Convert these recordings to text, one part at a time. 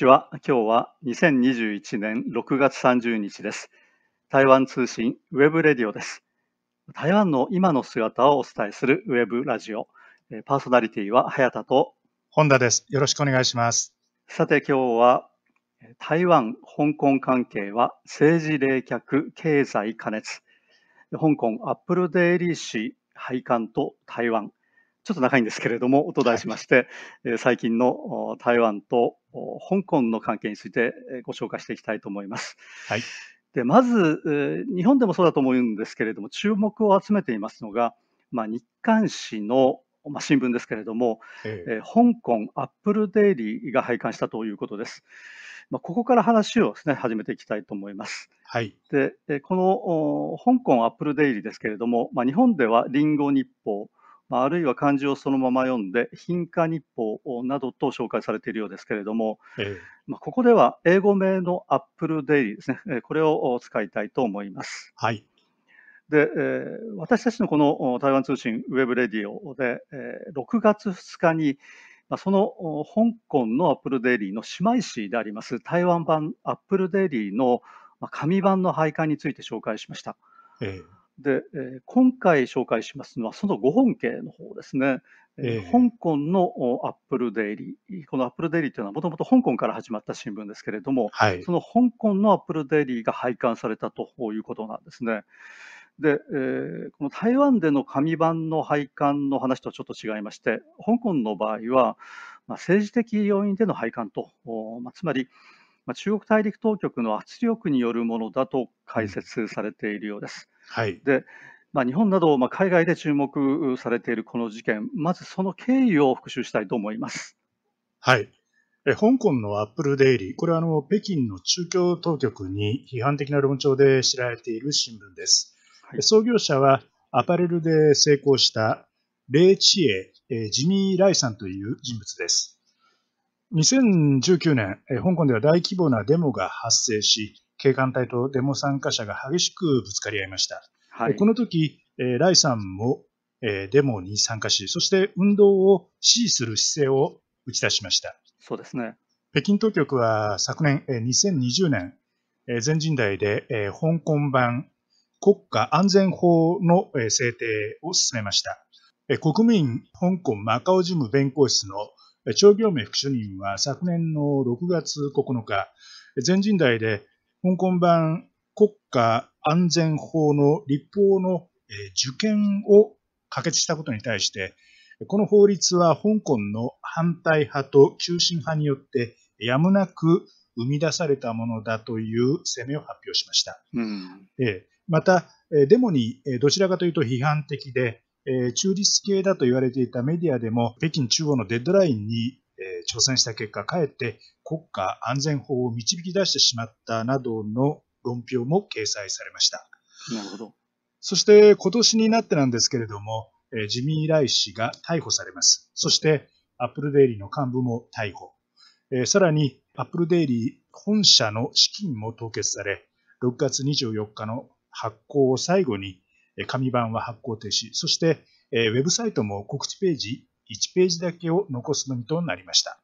ちは。今日は2021年6月30日です。台湾通信 webradio です。台湾の今の姿をお伝えするウェブラジオ。えーパーソナリティは早田と、本田です。よろしくお願いします。さて今日はえー台湾、香港関係は政治冷却、経済加熱。香港アップルデイリー紙廃刊と台湾。ちょっと長いんですけれども、と題しまして、えー最近のお台湾とお香港の関係についてえーご紹介していきたいと思います。はい。でまず、えー日本でもそうだと思うんですけれども、注目を集めていますのが、まあ、日刊紙の、まあ、新聞ですけれども、ええー香港アップルデイリーが廃刊したということです。まあ、ここから話をですね、始めていきたいと思います。はい。で、えーこのお香港アップルデイリーですけれども、まあ、日本ではリンゴ日報、まあ、あるいは漢字をそのまま読んで、蘋果日報などと紹介されているようですけれども、えまあ、ここでは英語名のアップルデイリーですね、えーこれをお使いたいと思います。はい。で、えー私たちのこのお台湾通信 webradio で、えー6月2日に、まあ、そのお香港のアップルデイリーの姉妹紙であります台湾版アップルデイリーのまあ紙版の廃刊について紹介しました。えで、えー今回紹介しますのはそのご本家の方ですね。えーええ香港のおアップルデイリー、このアップルデイリーというのはもともと香港から始まった新聞ですけれども、はい。その香港のアップルデイリーが廃刊されたということなんですね。で、えーこの台湾での紙版の廃刊の話とはちょっと違いまして、香港の場合は、まあ、政治的要因での廃刊と、おまあ、つまり、まあ、中国大陸当局の圧力によるものだと解説されているようです。はい。で、まあ、日本など、まあ、海外で注目されているこの事件、まずその経緯を復習したいと思います。はい。え香港のアップルデイリー、これはあの北京の中共当局に批判的な論調で知られている新聞です。はい創業者はアパレルで成功したレイ・チエ、えージミー・ライさんという人物です。2019年、えー香港では大規模なデモが発生し、警官隊とデモ参加者が激しくぶつかり合いました。はい。この時、えーライさんも、えーデモに参加し、そして運動を支持する姿勢を打ち出しました。そうですね。北京当局は昨年、えー2020年、えー全人代で、えー香港版国家安全法の、えー制定を進めました。えー国民香港マカオ事務弁公室のえー張行明副主任は昨年の6月9日、えー全人代で香港版国家安全法の立法のえー受験を可決したことに対して、この法律は香港の反対派と急進派によってやむなく生み出されたものだという声明を発表しました。うん。えーまた、えーデモにえーどちらかというと批判的で、えー中立系だと言われていたメディアでも北京中央のデッドラインにえー挑戦した結果、かえって国家安全法を導き出してしまったなどの論評も掲載されました。なるほど。そして今年になってなんですけれども、えージミー・ライ氏が逮捕されます。そして、アップルデイリーの幹部も逮捕。えーさらに、アップルデイリー本社の資金も凍結され、6月24日の発行を最後に、えー紙版は発行停止。そして、えーウェブサイトも告知ページ1ページだけを残すのみとなりました。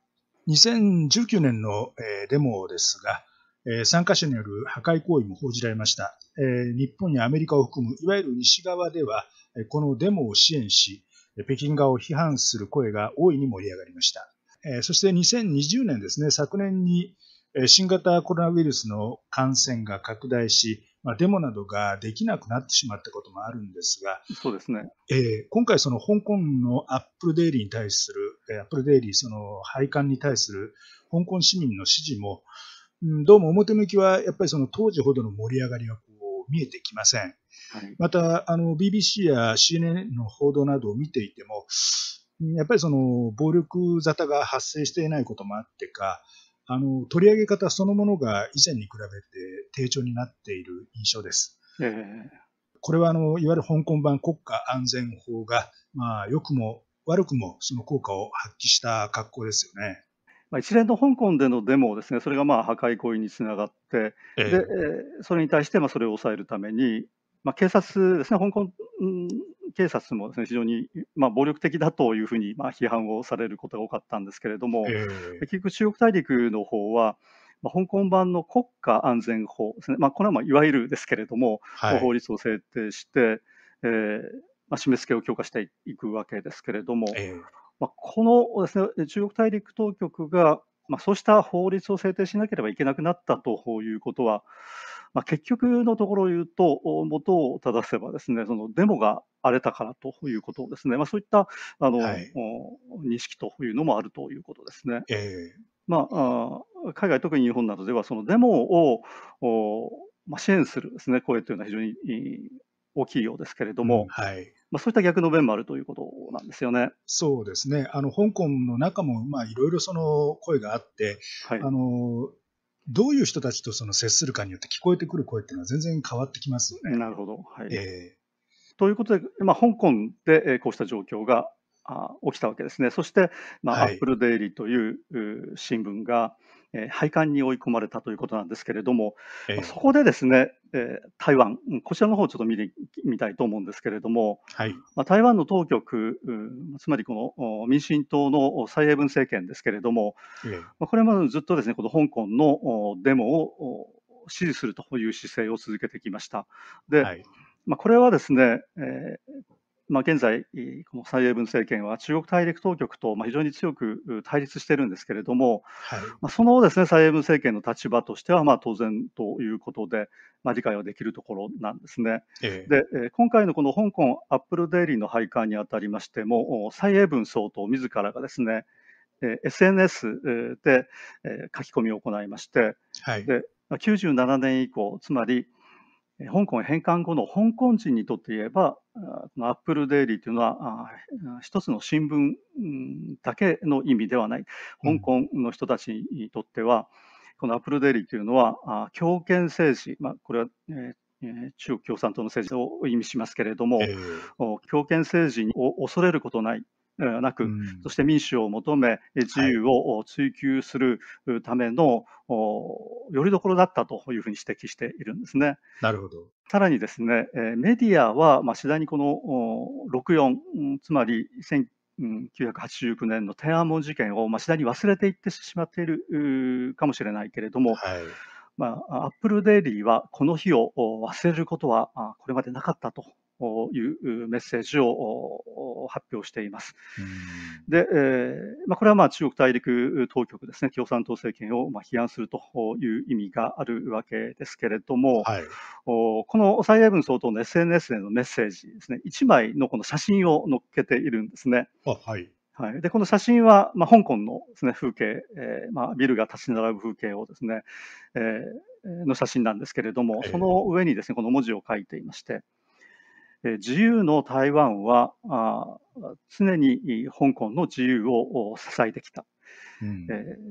2019年の、えーデモですが、えー参加者による破壊行為も報じられました。えー日本やアメリカを含むいわゆる西側では、えーこのデモを支援し、えー北京側を批判する声が大いに盛り上がりました。えーそして2020年ですね、昨年にえー新型コロナウイルスの感染が拡大し、まあ、デモなどができなくなってしまったこともあるんですが、そうですね。えー今回その香港のアップルデイリーに対する、えーアップルデイリーその廃刊に対する香港市民の支持も、うんどうも表向きはやっぱりその当時ほどの盛り上がりがこう見えてきません。はい。また、あの BBC や CNN の報道などを見ていても、うんやっぱりその暴力沙汰が発生していないこともあってか、あの取り上げ方そのものが以前に比べて低調になっている印象です。えーこれはあのいわゆる香港版国家安全法が、まあ、良くも悪くもその効果を発揮した格好ですよね。まあ、一連の香港でのデモをですね、それがまあ破壊行為につながって、ええ。で、えーそれに対してまあそれを抑えるために、まあ、警察ですね、香港うん警察もです、ね、非常に、まあ、暴力的だというふうに、まあ、批判をされることが多かったんですけれども、えー、結局、中国大陸の方は、まあ、香港版の国家安全法ですね、まあ、これはまあいわゆるですけれども、はい、法律を制定して、えーまあ、締め付けを強化していくわけですけれども、えー、まあ、このです、ね、中国大陸当局が、まあ、そうした法律を制定しなければいけなくなったということは、まあ、結局のところを言うと、元を正せばですね、そのデモが荒れたからということですね、まあ、そういったあの、はい、認識というのもあるということですね。えーまあ、海外、特に日本などでは、そのデモをまあ、支援するですね声というのは非常に大きいようですけれども、うん、はいまあ、そういった逆の弁もあるということなんですよね。そうですね。あの香港の中もまあいろいろその声があって、はい、あのどういう人たちとその接するかによって聞こえてくる声っていうのは全然変わってきますよね。なるほど。はい。えー、ということで、まあ、香港でこうした状況が起きたわけですね。そして、まあ、はい、アップルデイリーという新聞が、えー、廃刊に追い込まれたということなんですけれども、えー、そこでですね、えー、台湾、こちらの方をちょっと見てみたいと思うんですけれども、はい。まあ、台湾の当局、つまりこの民進党の蔡英文政権ですけれども、えー、まあ、これまでずっとですね、この香港のデモを支持するという姿勢を続けてきました。で、はい。まあ、これはですね、えー、まあ、現在、この蔡英文政権は中国大陸当局と非常に強く対立しているんですけれども、はい、まあ、そのです、ね、蔡英文政権の立場としてはまあ当然ということで、まあ、理解はできるところなんですね。えで今回のこの香港アップルデイリーの廃刊にあたりましても、蔡英文総統自らがですね、SNS で書き込みを行いまして、はい、で97年以降、つまり香港返還後の香港人にとって言えば、アップルデイリーというのは一つの新聞だけの意味ではない。香港の人たちにとっては、このアップルデイリーというのは、強権政治、まあ、これは、えー、中国共産党の政治を意味しますけれども、えー、強権政治を恐れることない。なく、うん、そして民主を求め、自由を追求するための、よりどころだったというふうに指摘しているんですね。なるほど。さらにですね、メディアは、まあ、次第にこの64、つまり1989年の天安門事件を、まあ、次第に忘れていってしまっているかもしれないけれども、はいまあ、アップルデイリーはこの日を忘れることはこれまでなかったというメッセージを発表しています。で、えーまあ、これはまあ中国大陸当局ですね、共産党政権をまあ批判するという意味があるわけですけれども、はい、この蔡英文総統の SNS でのメッセージですね、1枚のこの写真を載っけているんですね。はい。はい、でこの写真は、まあ、香港のです、ね、風景、えーまあ、ビルが立ち並ぶ風景をですね、えー、の写真なんですけれども、その上にですねこの文字を書いていまして、自由の台湾は常に香港の自由を支えてきた。うん、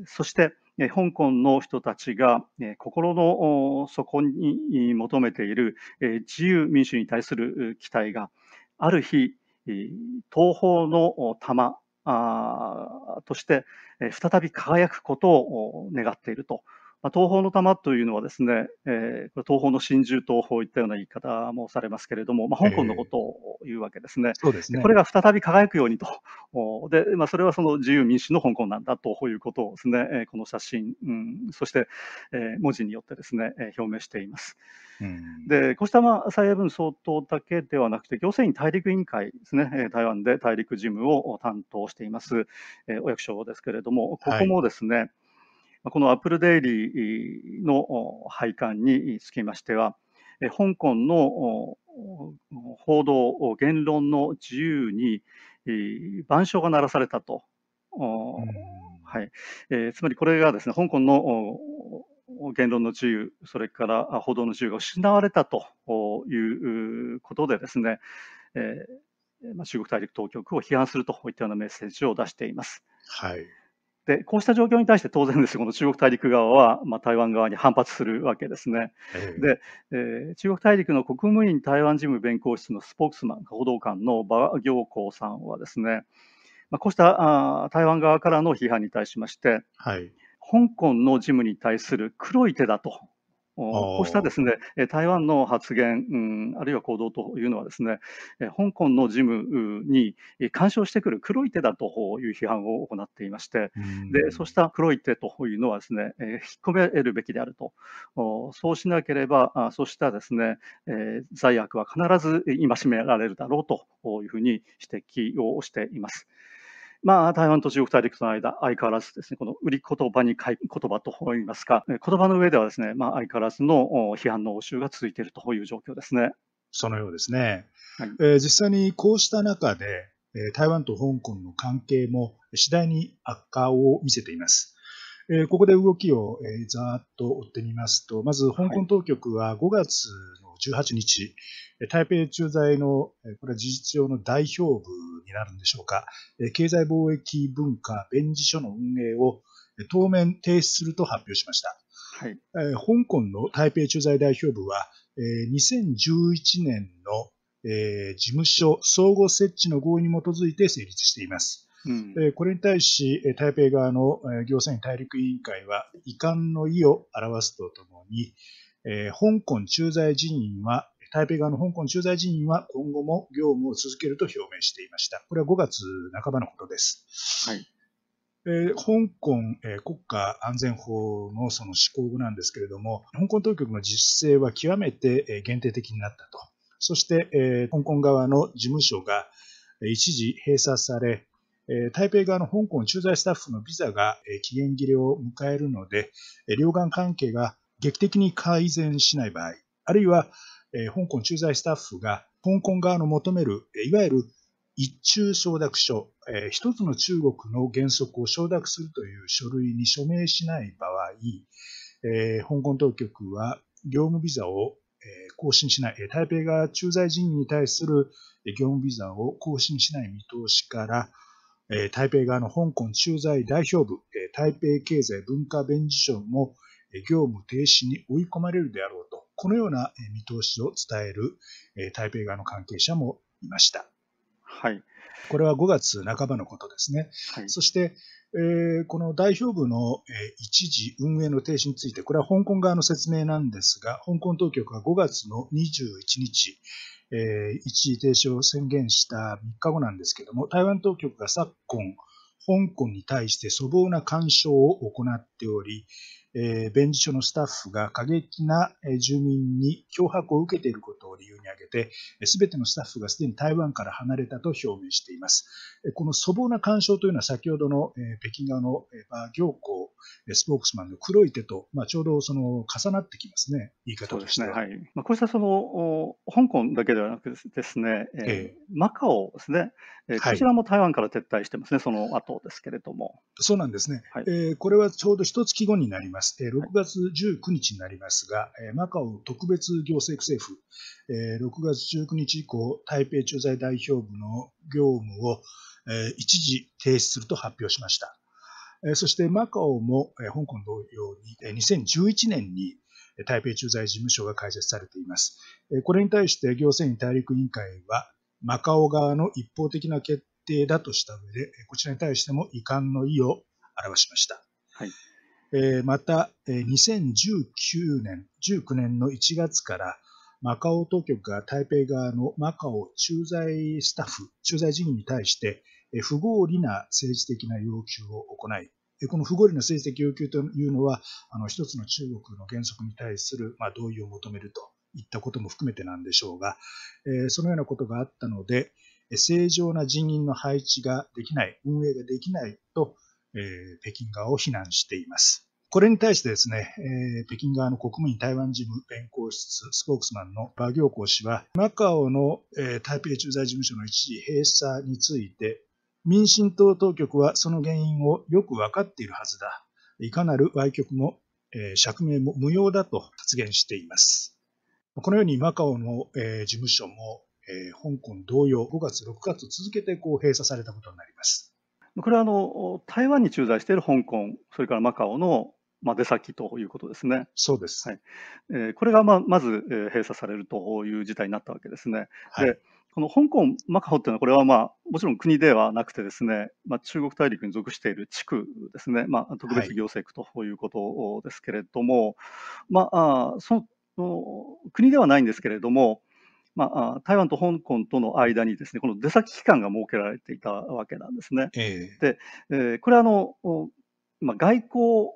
そして香港の人たちが心の底に求めている自由民主に対する期待がある日東方の玉として再び輝くことを願っているとまあ、東方の玉というのはですね、えー、これ東方の真珠東方いったような言い方もされますけれども、まあ、香港のことを言うわけですね。えー、そうですねこれが再び輝くようにと、でまあ、それはその自由民主の香港なんだということをですね、えー、この写真、うん、そして、えー、文字によってですね、えー、表明しています。うん、でこうした、まあ、蔡英文総統だけではなくて、行政院大陸委員会ですね、台湾で大陸事務を担当しています、えー、お役所ですけれども、ここもですね、はいこのアップルデイリーの廃刊につきましては、香港の報道、言論の自由に板書が鳴らされたと。はいえー、つまりこれがですね、香港の言論の自由、それから報道の自由が失われたということでですね、えーまあ、中国大陸当局を批判するといったようなメッセージを出しています。はいで、こうした状況に対して当然ですこの中国大陸側は、まあ、台湾側に反発するわけですね。えー、で、えー、中国大陸の国務院台湾事務弁公室のスポークスマン、報道官の馬行光さんはですね、まあ、こうしたあ台湾側からの批判に対しまして、はい、香港の事務に対する黒い手だとこうしたですね台湾の発言、うん、あるいは行動というのはですね香港の事務に干渉してくる黒い手だという批判を行っていまして、でそうした黒い手というのはですね引っ込めるべきであると、そうしなければ、そうしたですね罪悪は必ず戒められるだろうというふうに指摘をしています。まあ、台湾と中国大陸との間、相変わらずですね、この売り言葉に言葉といいますか、言葉の上ではですね、まあ、相変わらずの批判の応酬が続いているという状況ですね。そのようですね。はい、えー、実際にこうした中で、台湾と香港の関係も次第に悪化を見せています。えここで動きを、えざーっと追ってみますと、まず香港当局は5月の18日、台北駐在の、これは事実上の代表部になるんでしょうか、経済貿易文化弁事所の運営を当面停止すると発表しました。はい、香港の台北駐在代表部は、2011年の事務所相互設置の合意に基づいて成立しています。うん、これに対し、台北側の行政院大陸委員会は遺憾の意を表すとともに、香港駐在人員は、台北側の香港駐在人員は今後も業務を続けると表明していました。これは5月半ばのことです。はいえー、香港、えー、国家安全法のその施行後なんですけれども、香港当局の自主性は極めて、えー、限定的になったと。そして、えー、香港側の事務所が一時閉鎖され、台北側の香港駐在スタッフのビザが期限切れを迎えるので、両岸関係が劇的に改善しない場合、あるいは香港駐在スタッフが香港側の求める、いわゆる一中承諾書、一つの中国の原則を承諾するという書類に署名しない場合、香港当局は業務ビザを更新しない、台北側駐在人員に対する業務ビザを更新しない見通しから、台北側の香港駐在代表部、台北経済文化弁事所も業務停止に追い込まれるであろうと、このような見通しを伝える台北側の関係者もいました。はい。これは5月半ばのことですね。はい、そして、えー、この代表部の、えー、一時運営の停止について、これは香港側の説明なんですが、香港当局は5月の21日、えー、一時停止を宣言した3日後なんですけども、台湾当局が昨今、香港に対して粗暴な干渉を行っており、えー、弁事所のスタッフが過激な住民に脅迫を受けていることを理由に挙げて、すべてのスタッフがすでに台湾から離れたと表明しています。この粗暴な干渉というのは先ほどの北京側の馬行幸スポークスマンの黒い手と、まあ、ちょうどその重なってきますね、言い方としては。ね。はい。まあ、こうしたその香港だけではなくですね、えー、マカオですね、えー、こちらも台湾から撤退してますね、はい、その後ですけれども。そうなんですね、はい、えー、これはちょうど一月後になります、えー、6月19日になりますが、はい、マカオ特別行政区政府、えー、6月19日以降、台北駐在代表部の業務を、えー、一時停止すると発表しました。そしてマカオも香港同様に2011年に台北駐在事務所が開設されています。これに対して行政院大陸委員会はマカオ側の一方的な決定だとした上で、こちらに対しても遺憾の意を表しました。はいえまた、え2019年、19年の1月からマカオ当局が台北側のマカオ駐在スタッフ、駐在人員に対して不合理な政治的な要求を行い、この不合理な政治的要求というのは、あの一つの中国の原則に対する、ま、同意を求めるといったことも含めてなんでしょうが、えそのようなことがあったので、正常な人員の配置ができない、運営ができないと、え北京側を非難しています。これに対してですね、えー、北京側の国務院台湾事務弁公室スポークスマンの馬行幸氏は、マカオの、えー、台北駐在事務所の一時閉鎖について、民進党当局はその原因をよく分かっているはずだ。いかなる歪曲も、えー、釈明も無用だと発言しています。このようにマカオの、えー、事務所も、えー、香港同様5月、6月続けてこう閉鎖されたことになります。これはあの台湾に駐在している香港、それからマカオのまあ、出先ということですね。そうです。はいえー、これがまあまず、えー、閉鎖されるという事態になったわけですね。はい、でこの香港、マカオっていうのは、これはまあ、もちろん国ではなくてですね、まあ、中国大陸に属している地区ですね、まあ、特別行政区ということですけれども、はい、まあ、その国ではないんですけれども、まあ、台湾と香港との間にですね、この出先機関が設けられていたわけなんですね。えー、で、えー、これはあの、まあ、外交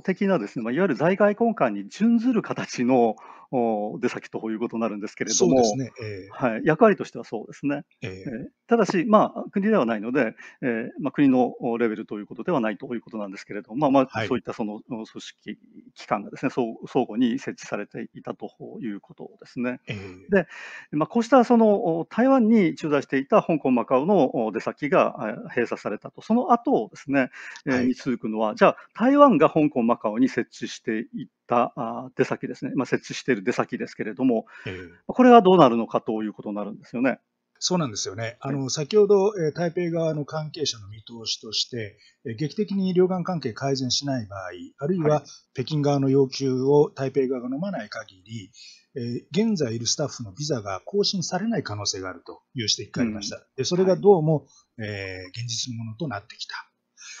的なですね、まあ、いわゆる在外根幹に準ずる形の出先ということになるんですけれども、ね。えー、はい、役割としてはそうですね。えー、えー、ただし、まあ、国ではないので、えーまあ、国のレベルということではないということなんですけれども、まあまあ、そういったその組織、機関がですね、相互に設置されていたということですね。えー、で、まあ、こうしたその台湾に駐在していた香港、マカオの出先が閉鎖されたと、その後ですね、はい、に続くのは、じゃあ、台湾が香港、マカオに設置していった出先ですね、まあ、設置している出先ですけれども、えー、これはどうなるのかということになるんですよね。そうなんですよね。あの、先ほど、えー、台北側の関係者の見通しとして、えー、劇的に両岸関係改善しない場合、あるいは北京側の要求を台北側が飲まない限り、えー、現在いるスタッフのビザが更新されない可能性があるという指摘がありました。うん、でそれがどうも、はい、えー、現実のものとなってきた。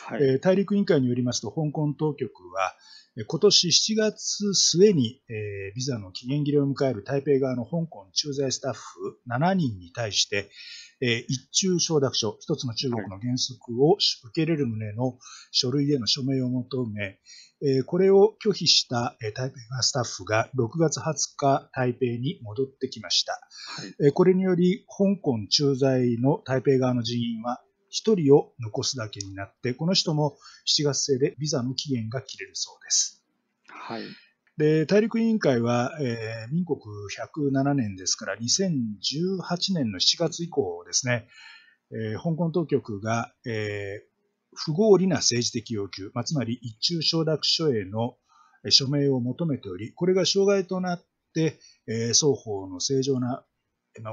はい、えー、大陸委員会によりますと、香港当局は、今年7月末に、えー、ビザの期限切れを迎える台北側の香港駐在スタッフ7人に対して、えー、一中承諾書、一つの中国の原則を受け入れる旨の書類への署名を求め、えー、これを拒否した、えー、台北側スタッフが6月20日台北に戻ってきました。はい、えー、これにより、香港駐在の台北側の人員は1人を残すだけになって、この人も7月末でビザの期限が切れるそうです。はい。で、大陸委員会は、えー、民国107年ですから、2018年の7月以降ですね、えー、香港当局が、えー、不合理な政治的要求、まあ、つまり一中承諾書への署名を求めており、これが障害となって、えー、双方の正常な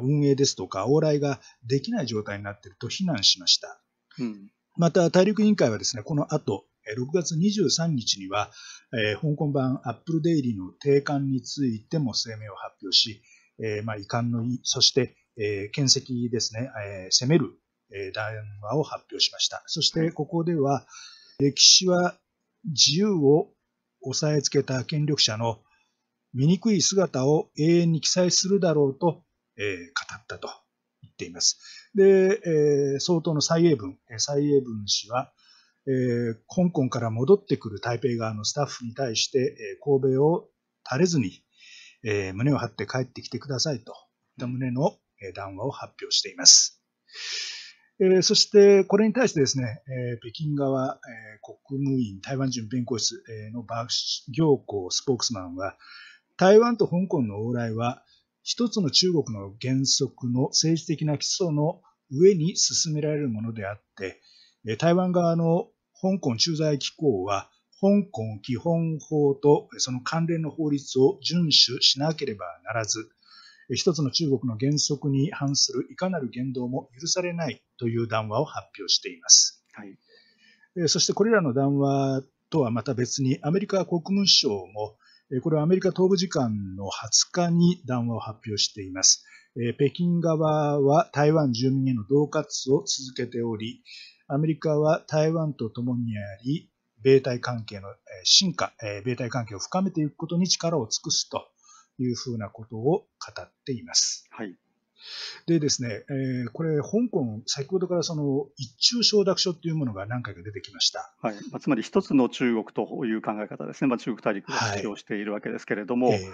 運営ですとか往来ができない状態になっていると非難しました。うん、また、大陸委員会はですね、この後、6月23日には、えー、香港版アップルデイリーの定款についても声明を発表し、えー、まあ、遺憾の意、そして、えー、検責ですね、えー、責める、えー、談話を発表しました。そしてここでは、歴史は自由を押さえつけた権力者の醜い姿を永遠に記載するだろうとえー、語ったと言っています。で、えー、総統の蔡英文、蔡英文氏は、えー、香港から戻ってくる台北側のスタッフに対して、えー、神戸を垂れずに、えー、胸を張って帰ってきてくださいといった旨の、えー、談話を発表しています。えー、そして、これに対してですね、えー、北京側、えー、国務院台湾人弁護士の馬行幸スポークスマンは、台湾と香港の往来は、一つの中国の原則の政治的な基礎の上に進められるものであって、台湾側の香港駐在機構は、香港基本法とその関連の法律を遵守しなければならず、一つの中国の原則に反するいかなる言動も許されないという談話を発表しています。はい、そしてこれらの談話とはまた別にアメリカ国務省もこれはアメリカ東部時間の20日に談話を発表しています。北京側は台湾住民への恫喝を続けており、アメリカは台湾と共にあり、米台関係の進化、米台関係を深めていくことに力を尽くすというふうなことを語っています。はい。でですね、えー、これ、香港、先ほどからその一中承諾書というものが何回か出てきました。はい。まあ、つまり一つの中国という考え方ですね、まあ、中国大陸が主張しているわけですけれども、はい。えー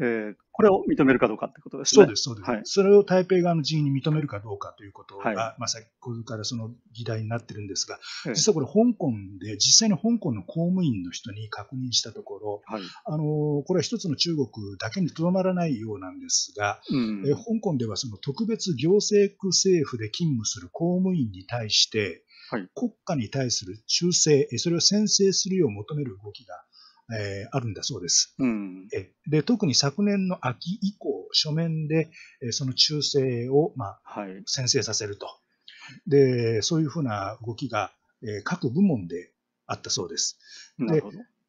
えー、これを認めるかどうかということですね。そうです、そうです。はい、それを台北側の人員に認めるかどうかということが、はい、まあ、先ほどからその議題になってるんですが、実はこれ、香港で、実際に香港の公務員の人に確認したところ、はい、あのこれは一つの中国だけにとどまらないようなんですが、うん、え香港ではその特別行政区政府で勤務する公務員に対して、はい、国家に対する忠誠、それを宣誓するよう求める動きがえー、あるんだそうです、うん、で。特に昨年の秋以降、書面で、えー、その忠誠を、まあはい、宣誓させると。で、そういうふうな動きが、えー、各部門であったそうです。で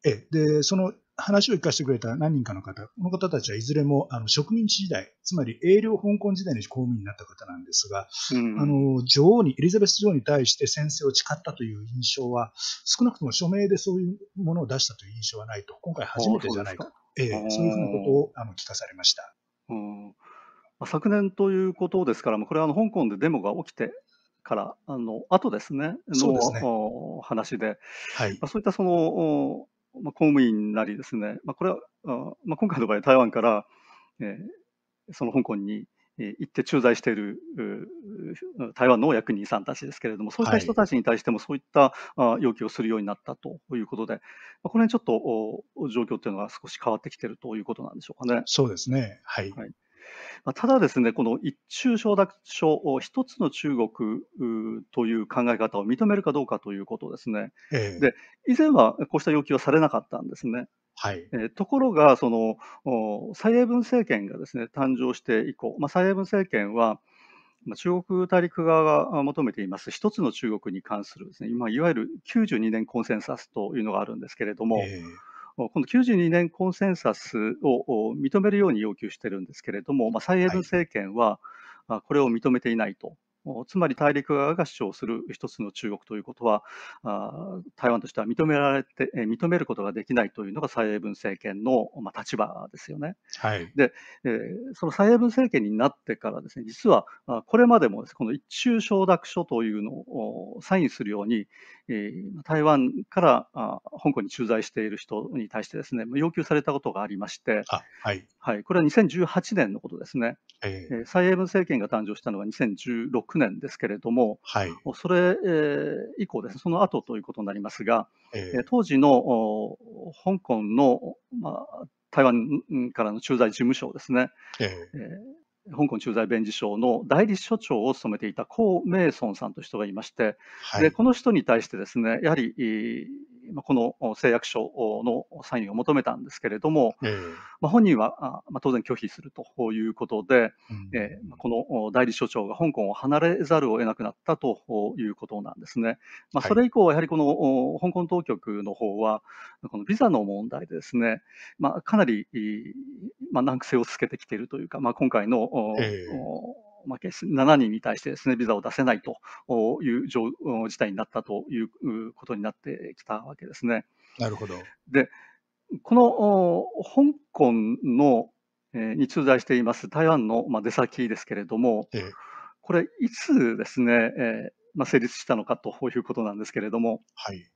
えで、その話を聞かせてくれた何人かの方、この方たちはいずれもあの植民地時代、つまり英領香港時代に公務員になった方なんですが、うん、あの女王に、エリザベス女王に対して宣戦を誓ったという印象は、少なくとも署名でそういうものを出したという印象はないと、今回初めてじゃないか、ええ、そういうふうなことをあの聞かされました。うん。昨年ということですから、これはあの香港でデモが起きてからあの後ですね、のですね。話で、はい。まあ、そういったそのまあ、公務員なりですね、まあ、これは、まあ、今回の場合、台湾から、えー、その香港に行って駐在している台湾の役人さんたちですけれども、そういった人たちに対してもそういった要求をするようになったということで、この辺ちょっと状況というのが少し変わってきているということなんでしょうかね。そうですね。はい。はいまあ、ただですね、この一中承諾書、一つの中国という考え方を認めるかどうかということですね。えで以前はこうした要求はされなかったんですね。はい。えー、ところが、その蔡英文政権がですね誕生して以降、まあ、蔡英文政権は、まあ、中国大陸側が求めています一つの中国に関するですね、今いわゆる92年コンセンサスというのがあるんですけれども、えーこの92年コンセンサスを認めるように要求しているんですけれども、まあ、蔡英文政権はこれを認めていないとつまり大陸側が主張する一つの中国ということは、台湾としては認められて、認めることができないというのが蔡英文政権の、まあ、立場ですよね。はい、で、えー、その蔡英文政権になってからですね、実はこれまでもこの一中承諾書というのをサインするように、えー、台湾から香港に駐在している人に対してですね、要求されたことがありまして、はい、はい、これは2018年のことですね。えー、蔡英文政権が誕生したのは2016年ですけれども、はい、それ、えー、以降です、ね、その後ということになりますが、えー、当時の香港の、まあ、台湾からの駐在事務所ですね、えー、えー、香港駐在弁事省の代理所長を務めていた江明尊さんという人がいまして、はい、でこの人に対してですね、やはりこの誓約書のサインを求めたんですけれども、えー、まあ、本人はまあ、当然拒否するということで、うん、えー、この代理所長が香港を離れざるを得なくなったということなんですね。まあ、それ以降、やはりこの香港当局の方は、このビザの問題でですね、まあ、かなり、まあ、難癖をつけてきているというか、まあ、今回の、えーまあ、7人に対してですね、ビザを出せないという事態になったということになってきたわけですね。なるほど。で、この香港の、えー、に駐在しています台湾の、まあ、出先ですけれども、ええ、これ、いつですね、えーまあ、成立したのかということなんですけれども、はい、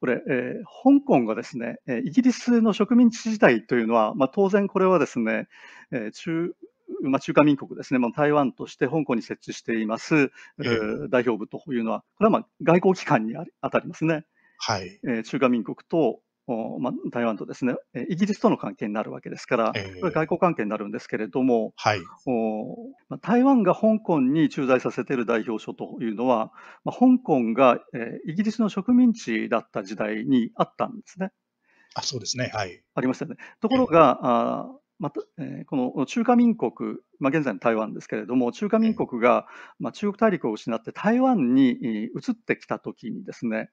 これ、えー、香港がですね、イギリスの植民地時代というのは、まあ、当然これはですね、えー、中まあ、中華民国ですね、まあ、台湾として香港に設置しています、えー、代表部というのは、これはまあ外交機関にあたりますね。はい。えー、中華民国と、まあ、台湾とですね、イギリスとの関係になるわけですから、えー、これ外交関係になるんですけれども、はい、おまあ、台湾が香港に駐在させている代表所というのは、まあ、香港が、えー、イギリスの植民地だった時代にあったんですね。あそうですね、はい。ありましたね。ところが、えー、あまた、えー、この中華民国、まあ、現在の台湾ですけれども、中華民国が、まあ、中国大陸を失って台湾に移ってきたときにですね、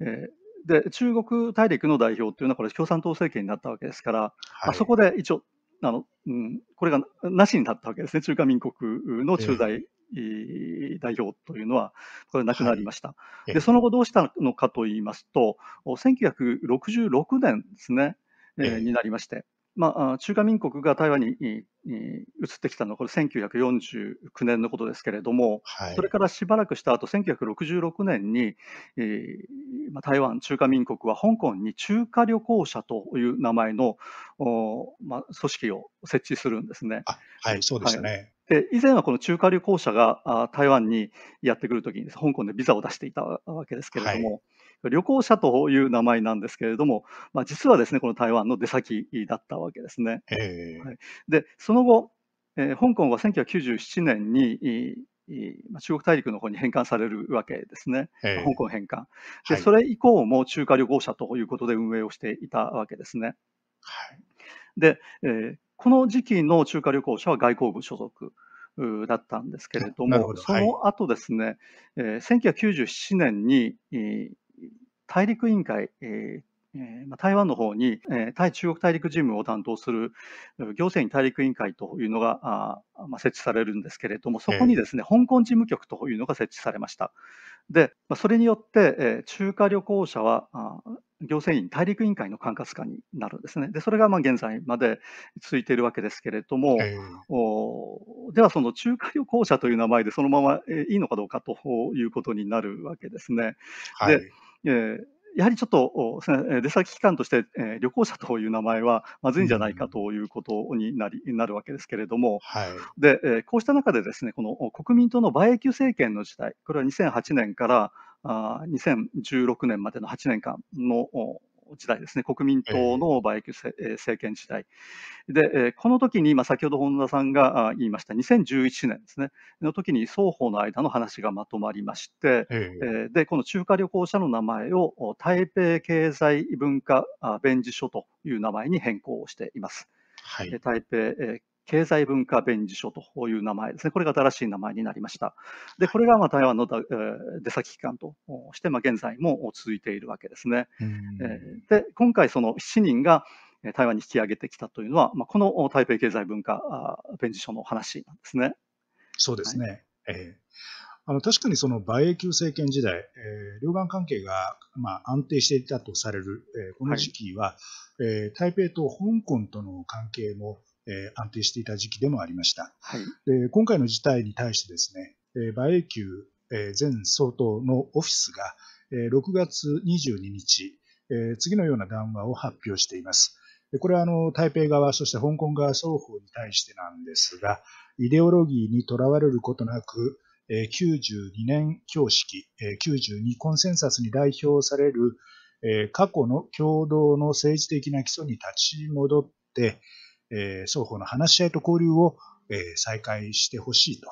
えーで中国大陸の代表というのは、これ、共産党政権になったわけですから、はい、あそこで一応あの、うん、これがなしになったわけですね、中華民国の駐在、えー、代表というのは、これ、なくなりました、はい、で。その後、どうしたのかといいますと、1966年ですね、えー、になりまして、まあ、中華民国が台湾に移ってきたのはこれ1949年のことですけれども、はい、それからしばらくした後1966年に、えーまあ、台湾中華民国は香港に中華旅行者という名前のお、まあ、組織を設置するんですね。はい、そうでしたね。はい、で以前はこの中華旅行者があ台湾にやってくるときに香港でビザを出していたわけですけれども、はい旅行者という名前なんですけれども、まあ、実はですね、この台湾の出先だったわけですね。えー、はい、で、その後、えー、香港は1997年に、中国大陸の方に返還されるわけですね、えー、香港返還。で、はい、それ以降も中華旅行者ということで運営をしていたわけですね。はい、で、えー、この時期の中華旅行者は外交部所属。だったんですけれども、ど。その後ですね、はい、えー、1997年に、えー、大陸委員会、ええー、台湾の方に、えー、対中国大陸事務を担当する行政院大陸委員会というのがあ、まあ、設置されるんですけれども、そこにですね、えー、香港事務局というのが設置されました。で、まあ、それによって、えー、中華旅行者はあ行政院大陸委員会の管轄下になるんですね。で、それがまあ現在まで続いているわけですけれども、えー、おではその中華旅行者という名前でそのままいいのかどうかということになるわけですね。はい、で、えーやはりちょっと出先機関として、え旅行者という名前はまずいんじゃないかということになり、なるわけですけれども、はい、でえこうした中でですねこの国民党の馬英九政権の時代、これは2008年からあ2016年までの8年間の時代ですね、国民党の馬英九政権時代。で、この時に、まあ、先ほど本田さんが言いました2011年ですね、の時に双方の間の話がまとまりまして、で、この中華旅行者の名前を台北経済文化弁事所という名前に変更しています。はい、台北経済文化弁事所という名前ですね。これが新しい名前になりました。で、これがまあ台湾の出先機関として、まあ、現在も続いているわけですね。で、今回その7人が台湾に引き上げてきたというのは、まあ、この台北経済文化弁事所の話なんですね。そうですね。はい、えーあの確かにその馬英九政権時代、えー、両岸関係が、まあ、安定していたとされる、えー、この時期は、はい、えー、台北と香港との関係も、えー、安定していた時期でもありました。はい、で今回の事態に対してですね、えー、馬英九、えー、前総統のオフィスが、えー、6月22日、えー、次のような談話を発表しています。これはあの台北側、そして香港側双方に対してなんですが、イデオロギーにとらわれることなく、92年教式、92コンセンサスに代表される過去の共同の政治的な基礎に立ち戻って、えー、双方の話し合いと交流を、えー、再開してほしいと。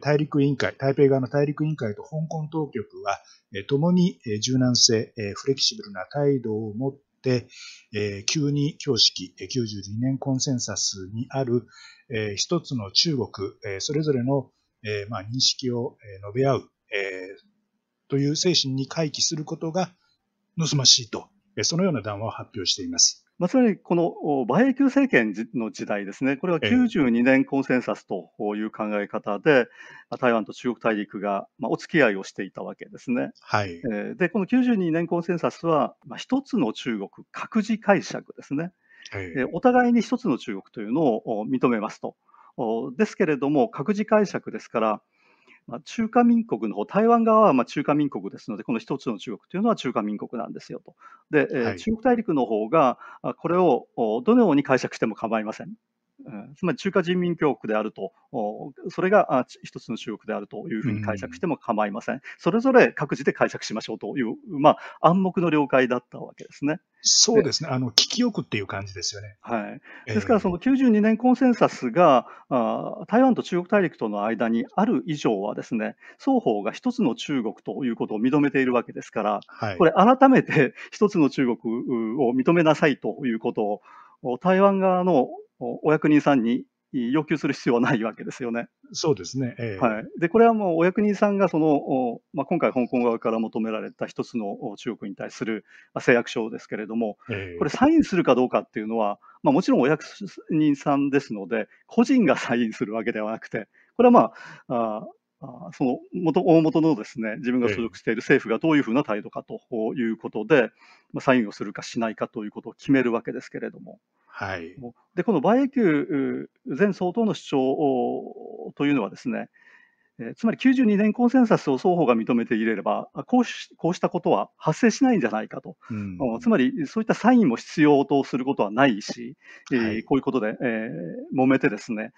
大陸委員会、台北側の大陸委員会と香港当局は、えー、共に、柔軟性、フレキシブルな態度を持って、急に教式、92年コンセンサスにある、えー、一つの中国、それぞれの、認識を、述べ合う、という精神に回帰することが望ましいと、そのような談話を発表しています。まあ、つまりこの馬英九政権の時代ですね、これは92年コンセンサスという考え方で、台湾と中国大陸がお付き合いをしていたわけですね。はい、で、この92年コンセンサスは、一つの中国、各自解釈ですね。はい、お互いに一つの中国というのを認めますと。ですけれども、各自解釈ですから、まあ、中華民国の方、台湾側はまあ中華民国ですので、この一つの中国というのは中華民国なんですよと。で、はい、中国大陸の方が、これをどのように解釈しても構いません。つまり中華人民共和国であると、それが一つの中国であるというふうに解釈しても構いません。それぞれ各自で解釈しましょうという、まあ、暗黙の了解だったわけですね。そうですね。あの、聞きよくっていう感じですよね。はい。ですから、その92年コンセンサスが、あ台湾と中国大陸との間にある以上はですね、双方が一つの中国ということを認めているわけですから、はい、これ改めて一つの中国を認めなさいということを、台湾側のお役人さんに要求する必要はないわけですよね。そうですね。えー、はい。で、これはもうお役人さんがその、まあ、今回香港側から求められた一つの中国に対する誓約書ですけれども、えー、これサインするかどうかっていうのは、まあ、もちろんお役人さんですので、個人がサインするわけではなくて、これはまあ、ああその元大元のですね自分が所属している政府がどういうふうな態度かということで、まあ、サインをするかしないかということを決めるわけですけれども、はい、でこの馬英九前総統の主張というのはですね、えつまり92年コンセンサスを双方が認めていればこうし、こうしたことは発生しないんじゃないかと、うん、つまりそういったサインも必要とすることはないし、はい、えー、こういうことで、えー、揉めてですね、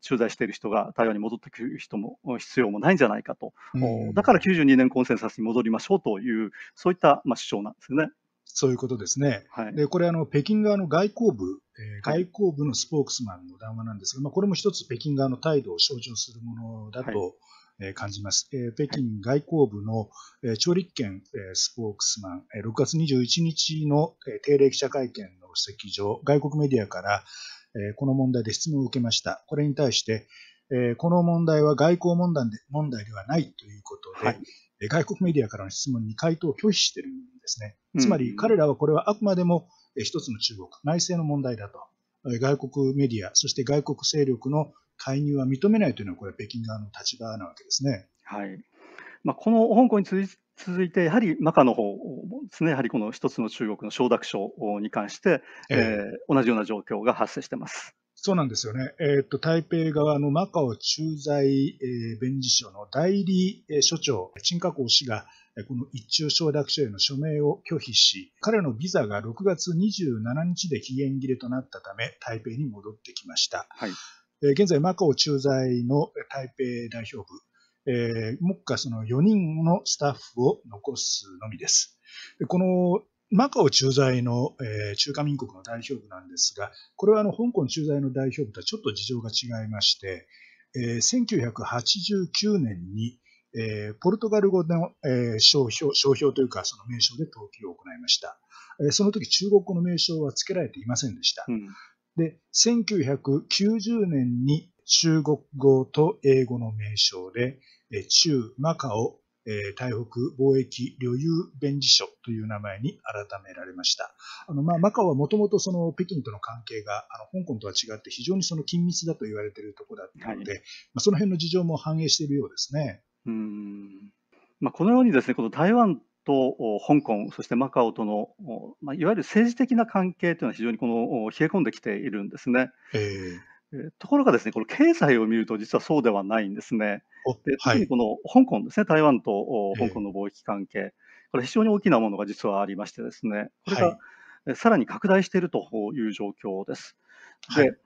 駐在している人が台湾に戻ってくる人も必要もないんじゃないかと、うん、だから92年コンセンサスに戻りましょうという、そういった、まあ、主張なんですね。そういうことですね。はい、でこれあの、北京側の外交部、えー、外交部のスポークスマンの談話なんですが、まあ、これも一つ北京側の態度を象徴するものだと、はいえ感じます。え北京外交部の、え張立憲、えスポークスマン、え6月21日の、え定例記者会見の席上、外国メディアから、えこの問題で質問を受けました。これに対して、えこの問題は外交問題で問題ではないということで、はい、外国メディアからの質問に回答を拒否しているんですね。つまり彼らはこれはあくまでも一つの中国、内政の問題だと。外国メディア、そして外国勢力の介入は認めないというのは、これは北京側の立場なわけですね。はいまあ、この香港に続いて、やはりマカの方もですね、やはりこの一つの中国の承諾書に関して、えー、えー、同じような状況が発生してます。そうなんですよね。えっ、と、台北側のマカオ駐在、えー、弁事所の代理、えー、所長、陳家光氏が、この一中承諾書への署名を拒否し、彼のビザが6月27日で期限切れとなったため、台北に戻ってきました。はい、えー、現在、マカオ駐在の台北代表部、えー、目下その4人のスタッフを残すのみです。でこのマカオ駐在の、えー、中華民国の代表部なんですが、これはあの香港駐在の代表部とはちょっと事情が違いまして、えー、1989年に、えー、ポルトガル語の、えー、商標商標というかその名称で登記を行いました。えー、その時中国語の名称は付けられていませんでした。うん、で、1990年に中国語と英語の名称で、中マカオ台北貿易旅遊弁事所という名前に改められました。あのまあ、マカオはもともとその北京との関係があの香港とは違って非常にその緊密だと言われているところだったので、はい、まあ、その辺の事情も反映しているようですね。うんまあ、このようにですね、この台湾と香港、そしてマカオとの、まあ、いわゆる政治的な関係というのは非常にこの冷え込んできているんですね。えーところがですね、この経済を見ると実はそうではないんですね。で特にこの香港ですね、台湾と香港の貿易関係、これ非常に大きなものが実はありましてですね、これがさらに拡大しているという状況です。で、はい、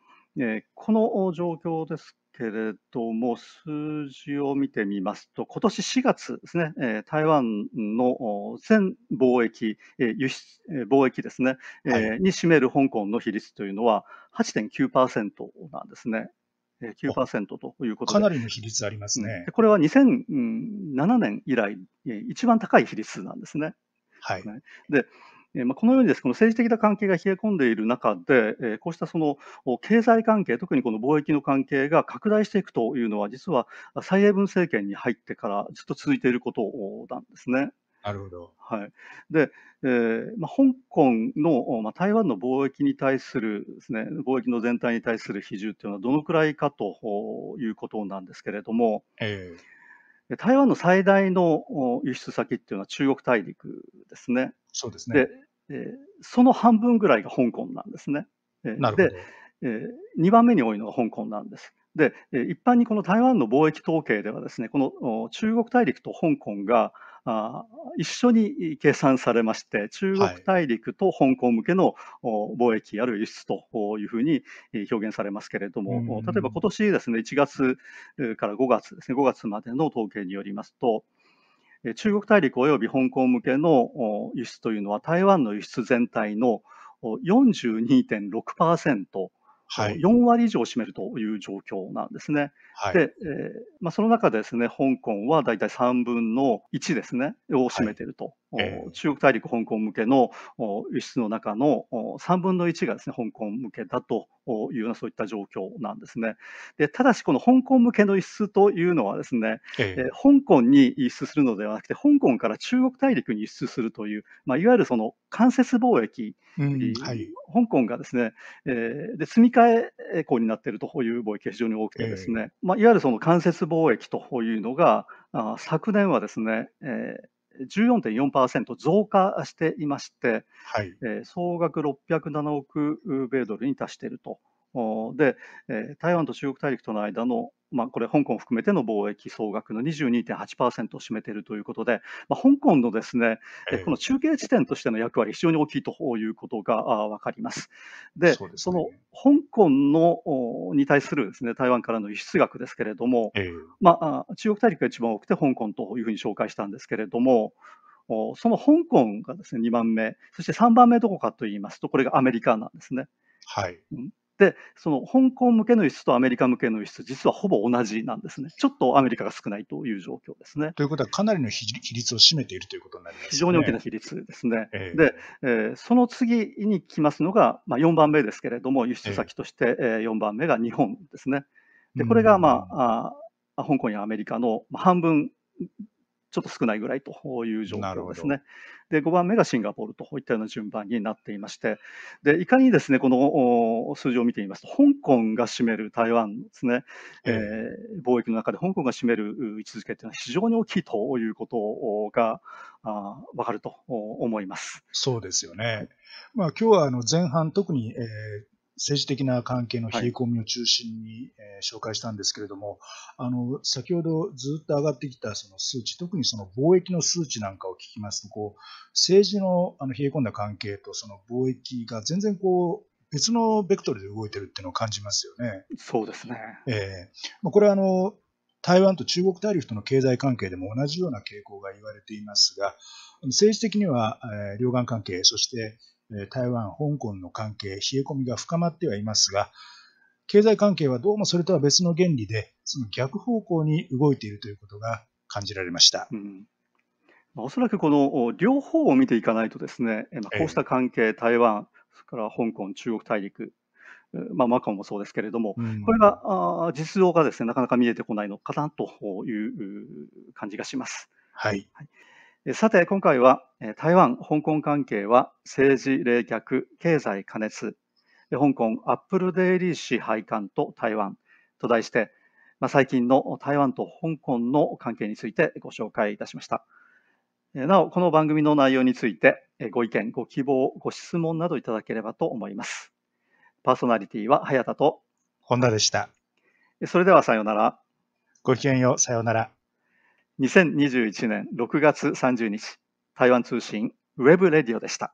えこの状況ですけれども、数字を見てみますと、今年4月ですね、え台湾の全貿易、え輸出、え貿易ですね、はい、えに占める香港の比率というのは8.9%なんですね。9%ということで。かなりの比率ありますね。これは2007年以来、一番高い比率なんですね。はい。で、えまあ、このようにです、この政治的な関係が冷え込んでいる中で、えこうしたその経済関係、特にこの貿易の関係が拡大していくというのは、実は蔡英文政権に入ってからずっと続いていることなんですね。なるほど。はい。で、えーまあ、香港の、まあ、台湾の貿易に対するですね、貿易の全体に対する比重というのはどのくらいかということなんですけれども、えー、台湾の最大の輸出先っていうのは中国大陸ですね。そうですね。で、えー、その半分ぐらいが香港なんですね。えー、なるほど。で、えー、2番目に多いのが香港なんです。で、一般にこの台湾の貿易統計ではですね、この中国大陸と香港があ一緒に計算されまして、中国大陸と香港向けの貿易ある輸出というふうに表現されますけれども、例えば今年ですね、1月から5月ですね、5月までの統計によりますと、中国大陸及び香港向けの輸出というのは、台湾の輸出全体の42.6%、はい、4割以上を占めるという状況なんですね。はい、で、えーまあ、その中でですね、香港はだいたい3分の1ですね、を占めていると。はいえー、中国大陸、香港向けの輸出の中の3分の1がですね、香港向けだというようなそういった状況なんですね。でただし、この香港向けの輸出というのはですね、えー、香港に輸出するのではなくて、香港から中国大陸に輸出するという、まあ、いわゆるその間接貿易、うんはい、香港がですね、えー、で積み替え港になっているという貿易が非常に多くてですね、えー、まあ、いわゆるその間接貿易というのが、あ昨年はですね、えー、14.4%増加していまして、はいえー、総額607億米ドルに達していると。で、えー、台湾と中国大陸との間のまあ、これ、香港を含めての貿易総額の22.8%を占めているということで、まあ、香港のですね、えー、この中継地点としての役割、非常に大きいということが分かります。で、そ、ね、の香港のに対するですね台湾からの輸出額ですけれども、えー、まあ、中国大陸が一番多くて香港というふうに紹介したんですけれども、その香港がですね2番目、そして3番目どこかといいますと、これがアメリカなんですね。はい、で、その香港向けの輸出とアメリカ向けの輸出、実はほぼ同じなんですね。ちょっとアメリカが少ないという状況ですね。ということは、かなりの比率を占めているということになりますね。非常に大きな比率ですね。えー、で、えー、その次に来ますのが、まあ、4番目ですけれども、輸出先として4番目が日本ですね。で、これが、まあ、あ香港やアメリカの半分ちちょっと少ないぐらいという状況ですね。で、5番目がシンガポールといったような順番になっていまして、で、いかにですね、この数字を見てみますと、香港が占める台湾ですね、えー、貿易の中で香港が占める位置づけというのは非常に大きいということがあ分かると思います。そうですよね。まあ、今日はあの前半、特に、えー政治的な関係の冷え込みを中心に、えー、紹介したんですけれども、あの先ほどずっと上がってきたその数値、特にその貿易の数値なんかを聞きますと、こう政治のあの冷え込んだ関係とその貿易が全然こう別のベクトルで動いてるっていうのを感じますよね。そうですね。えー、これはあの台湾と中国大陸との経済関係でも同じような傾向が言われていますが、政治的には、えー、両岸関係、そして台湾、香港の関係、冷え込みが深まってはいますが、経済関係はどうもそれとは別の原理で、その逆方向に動いているということが感じられました。うん。おそらくこの両方を見ていかないとですね、こうした関係、台湾、それから香港、中国大陸、まあ、マカオもそうですけれども、うん、これがあ実像がですねなかなか見えてこないのかなという感じがします。はい、はいさて、今回は台湾、香港関係は政治冷却、経済過熱、香港アップルデイリー支配官と台湾と題して、まあ、最近の台湾と香港の関係についてご紹介いたしました。なお、この番組の内容についてご意見、ご希望、ご質問などいただければと思います。パーソナリティは早田と本田でした。それではさようなら。ごきげんよう、さようなら。2021年6月30日、台湾通信ウェブレディオでした。